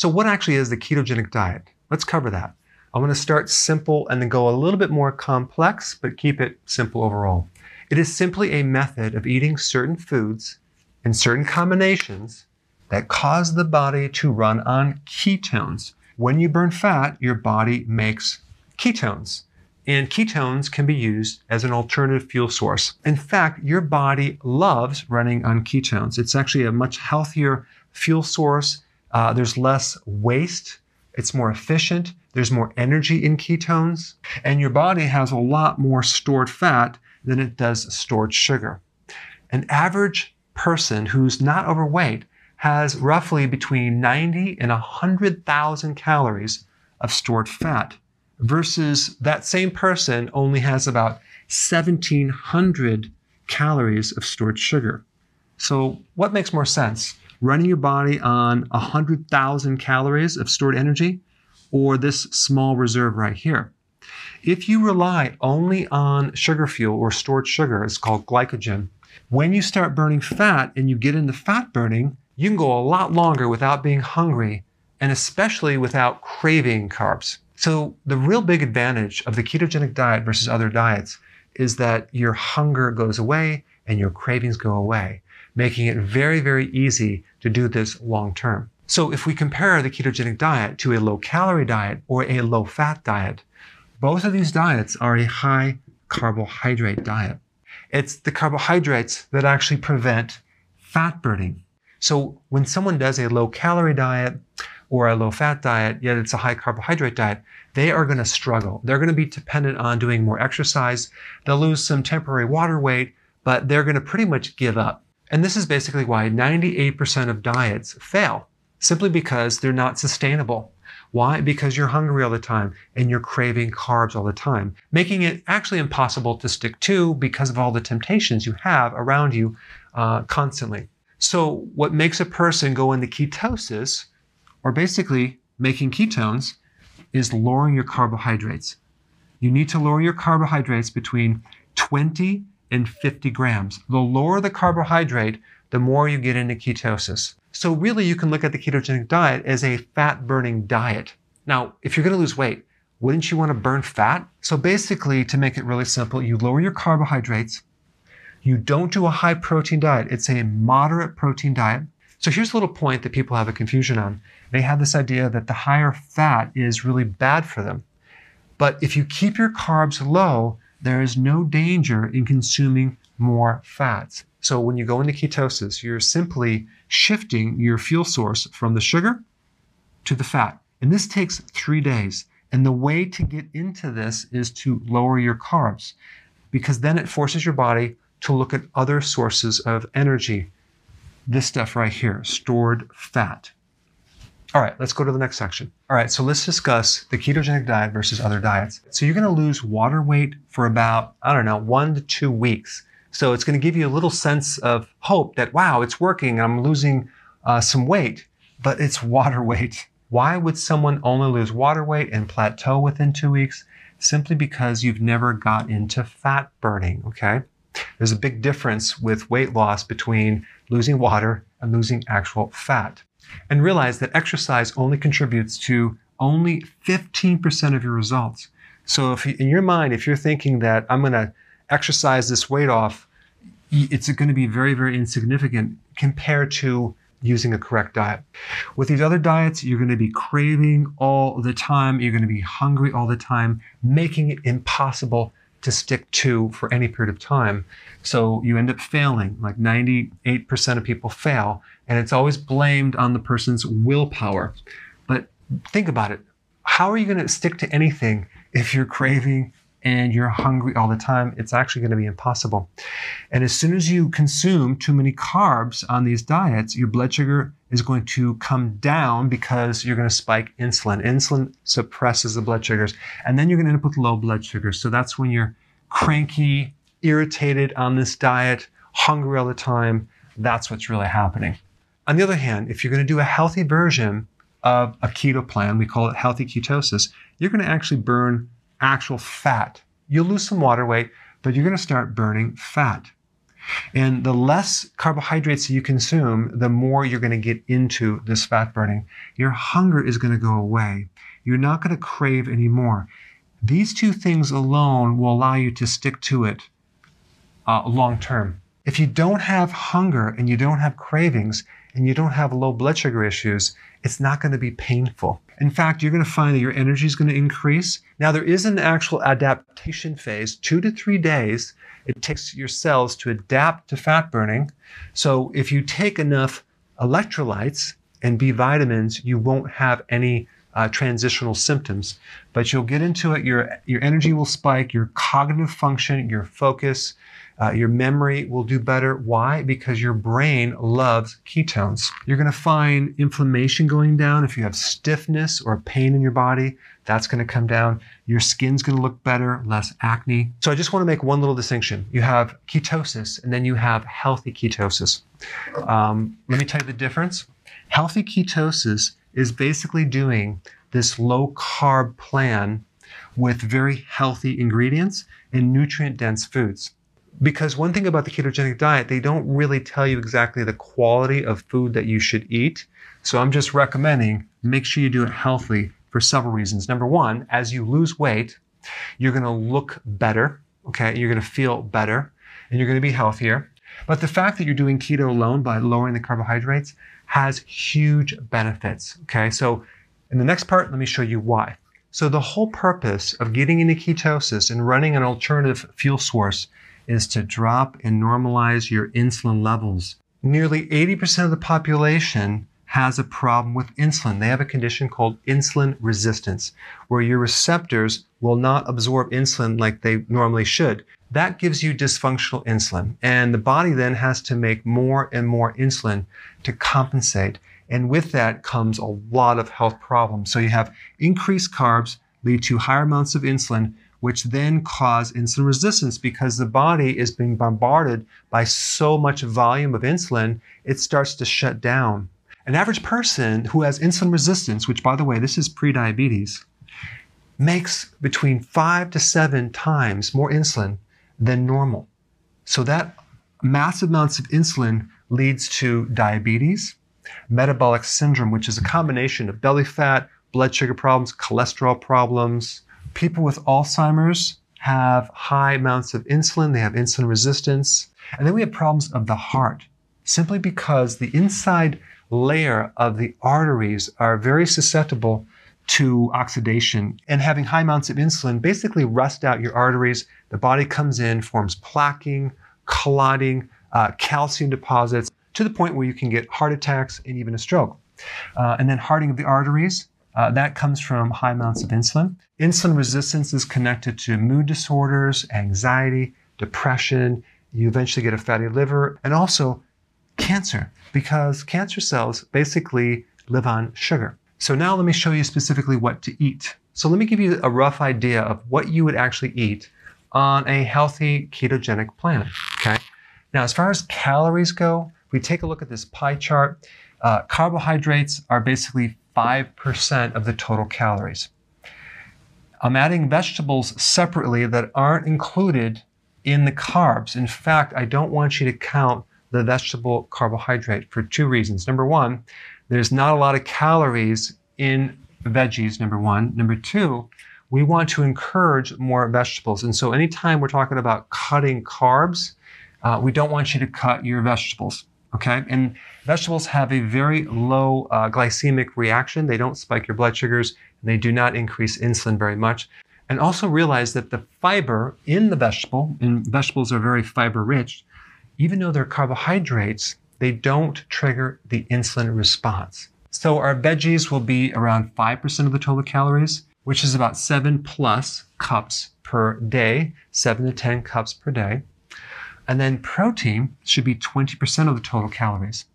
So, what actually is the ketogenic diet? Let's cover that. I'm going to start simple and then go a little bit more complex, but keep it simple overall. It is simply a method of eating certain foods in certain combinations that cause the body to run on ketones. When you burn fat, your body makes ketones. And ketones can be used as an alternative fuel source. In fact, your body loves running on ketones. It's actually a much healthier fuel source uh, there's less waste. It's more efficient. There's more energy in ketones. And your body has a lot more stored fat than it does stored sugar. An average person who's not overweight has roughly between 90 and 100,000 calories of stored fat versus that same person only has about 1700 calories of stored sugar. So, what makes more sense? Running your body on 100,000 calories of stored energy or this small reserve right here. If you rely only on sugar fuel or stored sugar, it's called glycogen. When you start burning fat and you get into fat burning, you can go a lot longer without being hungry and especially without craving carbs. So, the real big advantage of the ketogenic diet versus other diets is that your hunger goes away and your cravings go away making it very, very easy to do this long term. So if we compare the ketogenic diet to a low calorie diet or a low fat diet, both of these diets are a high carbohydrate diet. It's the carbohydrates that actually prevent fat burning. So when someone does a low calorie diet or a low fat diet, yet it's a high carbohydrate diet, they are going to struggle. They're going to be dependent on doing more exercise. They'll lose some temporary water weight, but they're going to pretty much give up. And this is basically why 98% of diets fail, simply because they're not sustainable. Why? Because you're hungry all the time and you're craving carbs all the time, making it actually impossible to stick to because of all the temptations you have around you uh, constantly. So, what makes a person go into ketosis, or basically making ketones, is lowering your carbohydrates. You need to lower your carbohydrates between 20 and 50 grams. The lower the carbohydrate, the more you get into ketosis. So really you can look at the ketogenic diet as a fat burning diet. Now, if you're going to lose weight, wouldn't you want to burn fat? So basically, to make it really simple, you lower your carbohydrates. You don't do a high protein diet. It's a moderate protein diet. So here's a little point that people have a confusion on. They have this idea that the higher fat is really bad for them. But if you keep your carbs low, there is no danger in consuming more fats. So when you go into ketosis, you're simply shifting your fuel source from the sugar to the fat. And this takes three days. And the way to get into this is to lower your carbs because then it forces your body to look at other sources of energy. This stuff right here, stored fat. All right, let's go to the next section. All right, so let's discuss the ketogenic diet versus other diets. So you're going to lose water weight for about, I don't know, one to two weeks. So it's going to give you a little sense of hope that, wow, it's working. I'm losing uh, some weight, but it's water weight. Why would someone only lose water weight and plateau within two weeks? Simply because you've never got into fat burning, okay? There's a big difference with weight loss between losing water and losing actual fat. And realize that exercise only contributes to only 15% of your results. So if you, in your mind, if you're thinking that I'm going to exercise this weight off, it's going to be very, very insignificant compared to using a correct diet. With these other diets, you're going to be craving all the time. You're going to be hungry all the time, making it impossible to stick to for any period of time. So you end up failing. Like 98% of people fail, and it's always blamed on the person's willpower. But think about it. How are you going to stick to anything if you're craving and you're hungry all the time, it's actually going to be impossible. And as soon as you consume too many carbs on these diets, your blood sugar is going to come down because you're going to spike insulin. Insulin suppresses the blood sugars, and then you're going to end up with low blood sugars. So that's when you're cranky, irritated on this diet, hungry all the time. That's what's really happening. On the other hand, if you're going to do a healthy version of a keto plan, we call it healthy ketosis, you're going to actually burn actual fat. You'll lose some water weight, but you're going to start burning fat. And the less carbohydrates you consume, the more you're going to get into this fat burning. Your hunger is going to go away. You're not going to crave anymore. These two things alone will allow you to stick to it uh, long term. If you don't have hunger and you don't have cravings and you don't have low blood sugar issues, it's not going to be painful. In fact, you're going to find that your energy is going to increase. Now, there is an actual adaptation phase, two to three days. It takes your cells to adapt to fat burning. So, if you take enough electrolytes and B vitamins, you won't have any uh, transitional symptoms. But you'll get into it, your, your energy will spike, your cognitive function, your focus, uh, your memory will do better. Why? Because your brain loves ketones. You're going to find inflammation going down. If you have stiffness or pain in your body, that's going to come down. Your skin's going to look better, less acne. So I just want to make one little distinction. You have ketosis and then you have healthy ketosis. Um, let me tell you the difference. Healthy ketosis is basically doing this low carb plan with very healthy ingredients and nutrient dense foods because one thing about the ketogenic diet, they don't really tell you exactly the quality of food that you should eat. So I'm just recommending make sure you do it healthily for several reasons. Number one, as you lose weight, you're going to look better. Okay. You're going to feel better and you're going to be healthier. But the fact that you're doing keto alone by lowering the carbohydrates has huge benefits. Okay. So in the next part, let me show you why. So the whole purpose of getting into ketosis and running an alternative fuel source is to drop and normalize your insulin levels. Nearly 80% of the population has a problem with insulin. They have a condition called insulin resistance, where your receptors will not absorb insulin like they normally should. That gives you dysfunctional insulin. And the body then has to make more and more insulin to compensate. And with that comes a lot of health problems. So you have increased carbs lead to higher amounts of insulin, which then cause insulin resistance because the body is being bombarded by so much volume of insulin, it starts to shut down. An average person who has insulin resistance, which by the way, this is prediabetes, makes between five to seven times more insulin than normal. So that massive amounts of insulin leads to diabetes, metabolic syndrome, which is a combination of belly fat, blood sugar problems, cholesterol problems, People with Alzheimer's have high amounts of insulin, they have insulin resistance. And then we have problems of the heart, simply because the inside layer of the arteries are very susceptible to oxidation. And having high amounts of insulin basically rust out your arteries. The body comes in, forms plaquing, clotting, uh, calcium deposits to the point where you can get heart attacks and even a stroke. Uh, and then hardening of the arteries Uh, that comes from high amounts of insulin. Insulin resistance is connected to mood disorders, anxiety, depression. You eventually get a fatty liver and also cancer because cancer cells basically live on sugar. So now let me show you specifically what to eat. So let me give you a rough idea of what you would actually eat on a healthy ketogenic plan. Okay. Now, as far as calories go, we take a look at this pie chart. Uh, carbohydrates are basically 5% of the total calories. I'm adding vegetables separately that aren't included in the carbs. In fact, I don't want you to count the vegetable carbohydrate for two reasons. Number one, there's not a lot of calories in veggies, number one. Number two, we want to encourage more vegetables. And so anytime we're talking about cutting carbs, uh, we don't want you to cut your vegetables. Okay. And vegetables have a very low uh, glycemic reaction. They don't spike your blood sugars. And they do not increase insulin very much. And also realize that the fiber in the vegetable, and vegetables are very fiber rich, even though they're carbohydrates, they don't trigger the insulin response. So our veggies will be around 5% of the total calories, which is about seven plus cups per day, seven to 10 cups per day. And then protein should be 20% of the total calories.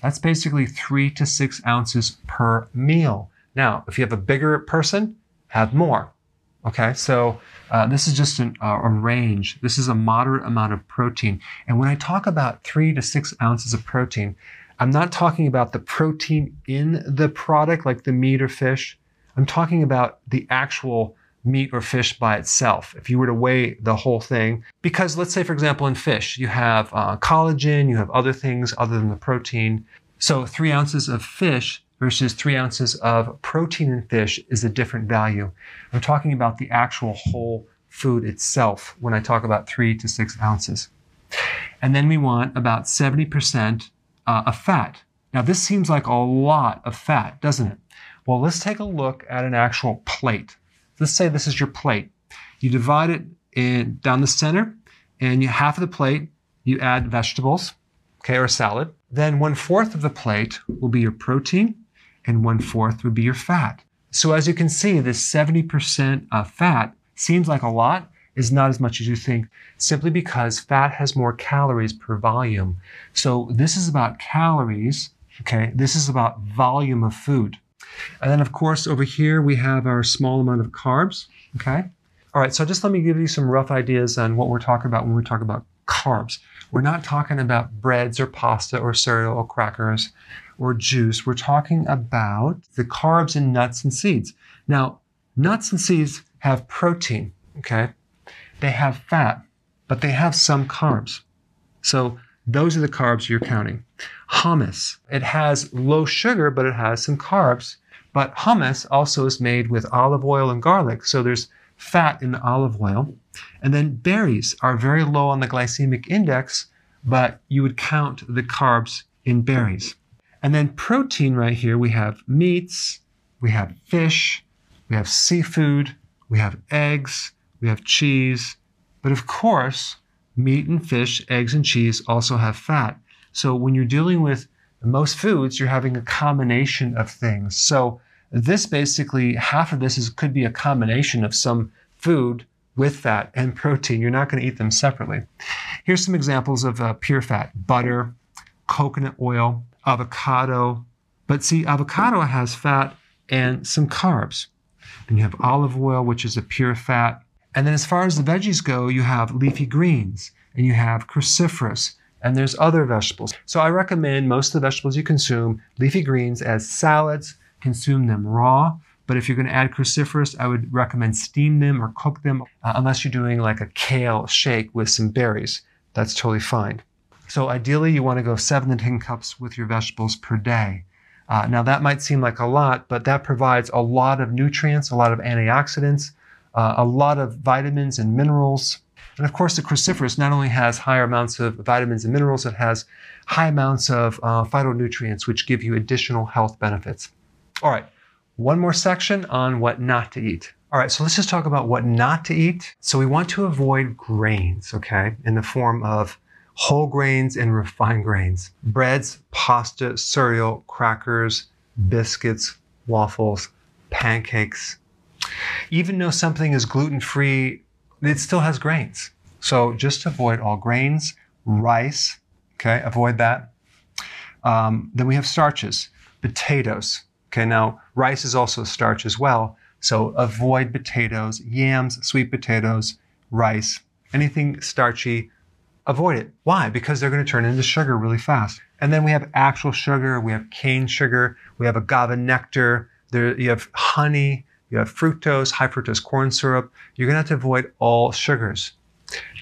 That's basically three to six ounces per meal. Now, if you have a bigger person, have more. Okay, so uh, this is just an, uh, a range. This is a moderate amount of protein. And when I talk about three to six ounces of protein, I'm not talking about the protein in the product, like the meat or fish. I'm talking about the actual meat or fish by itself. If you were to weigh the whole thing, because let's say, for example, in fish, you have uh, collagen, you have other things other than the protein. So three ounces of fish versus three ounces of protein in fish is a different value. I'm talking about the actual whole food itself when I talk about three to six ounces. And then we want about 70% uh, of fat. Now, this seems like a lot of fat, doesn't it? Well, let's take a look at an actual plate. Let's say this is your plate. You divide it in, down the center, and you half of the plate, you add vegetables, okay, or salad. Then one fourth of the plate will be your protein, and one fourth would be your fat. So as you can see, this 70% of fat seems like a lot, is not as much as you think, simply because fat has more calories per volume. So this is about calories, okay? This is about volume of food. And then, of course, over here we have our small amount of carbs, okay? All right, so just let me give you some rough ideas on what we're talking about when we talk about carbs. We're not talking about breads or pasta or cereal or crackers or juice. We're talking about the carbs in nuts and seeds. Now, nuts and seeds have protein, okay? They have fat, but they have some carbs. So those are the carbs you're counting. Hummus, it has low sugar, but it has some carbs. But hummus also is made with olive oil and garlic. So there's fat in the olive oil. And then berries are very low on the glycemic index, but you would count the carbs in berries. And then protein right here, we have meats, we have fish, we have seafood, we have eggs, we have cheese. But of course, meat and fish, eggs and cheese also have fat. So when you're dealing with most foods, you're having a combination of things. So this basically, half of this is, could be a combination of some food with fat and protein. You're not going to eat them separately. Here's some examples of uh, pure fat butter, coconut oil, avocado. But see, avocado has fat and some carbs. Then you have olive oil, which is a pure fat. And then as far as the veggies go, you have leafy greens and you have cruciferous and there's other vegetables. So I recommend most of the vegetables you consume, leafy greens as salads, consume them raw. But if you're going to add cruciferous, I would recommend steam them or cook them, uh, unless you're doing like a kale shake with some berries. That's totally fine. So ideally, you want to go seven to 10 cups with your vegetables per day. Uh, now that might seem like a lot, but that provides a lot of nutrients, a lot of antioxidants, uh, a lot of vitamins and minerals. And of course, the cruciferous not only has higher amounts of vitamins and minerals, it has high amounts of uh, phytonutrients, which give you additional health benefits. All right, one more section on what not to eat. All right, so let's just talk about what not to eat. So we want to avoid grains, okay, in the form of whole grains and refined grains, breads, pasta, cereal, crackers, biscuits, waffles, pancakes. Even though something is gluten free, it still has grains. So just avoid all grains, rice, okay, avoid that. Um, then we have starches, potatoes. Okay, now rice is also a starch as well. So avoid potatoes, yams, sweet potatoes, rice, anything starchy, avoid it. Why? Because they're going to turn into sugar really fast. And then we have actual sugar, we have cane sugar, we have agave nectar, there, you have honey, you have fructose, high fructose corn syrup. You're going to have to avoid all sugars.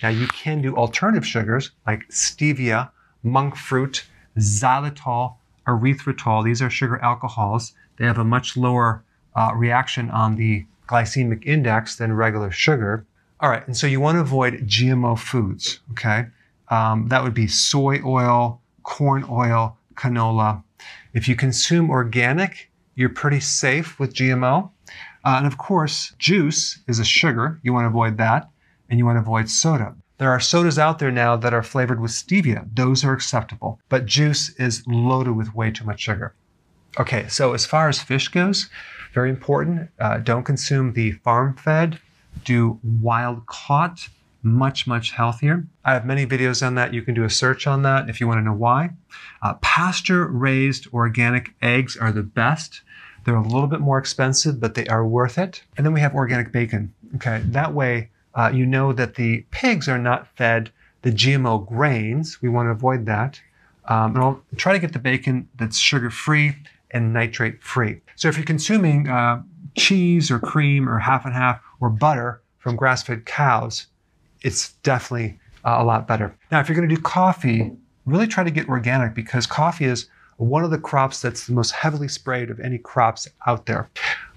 Now, you can do alternative sugars like stevia, monk fruit, xylitol, erythritol. These are sugar alcohols. They have a much lower uh, reaction on the glycemic index than regular sugar. All right, and so you want to avoid GMO foods, okay? Um, that would be soy oil, corn oil, canola. If you consume organic, you're pretty safe with GMO. Uh, and of course, juice is a sugar. You want to avoid that. And you want to avoid soda. There are sodas out there now that are flavored with stevia. Those are acceptable. But juice is loaded with way too much sugar. Okay, so as far as fish goes, very important. Uh, don't consume the farm fed. Do wild caught much, much healthier. I have many videos on that. You can do a search on that if you want to know why. Uh, pasture raised organic eggs are the best. They're a little bit more expensive, but they are worth it. And then we have organic bacon. Okay, that way uh, you know that the pigs are not fed the GMO grains. We want to avoid that. Um, and I'll try to get the bacon that's sugar free and nitrate free. So if you're consuming uh, cheese or cream or half and half or butter from grass fed cows, it's definitely uh, a lot better. Now, if you're going to do coffee, really try to get organic because coffee is one of the crops that's the most heavily sprayed of any crops out there.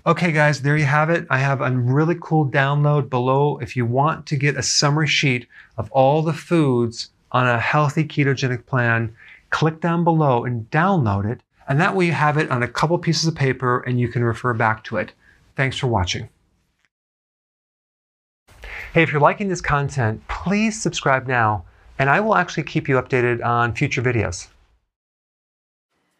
Okay, guys, there you have it. I have a really cool download below if you want to get a summary sheet of all the foods on a healthy ketogenic plan. Click down below and download it. And that way you have it on a couple pieces of paper and you can refer back to it. Thanks for watching. Hey, if you're liking this content, please subscribe now, and I will actually keep you updated on future videos.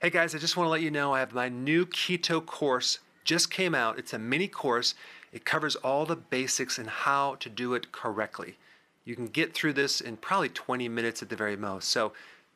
Hey guys, I just want to let you know I have my new keto course just came out. It's a mini course. It covers all the basics and how to do it correctly. You can get through this in probably 20 minutes at the very most. So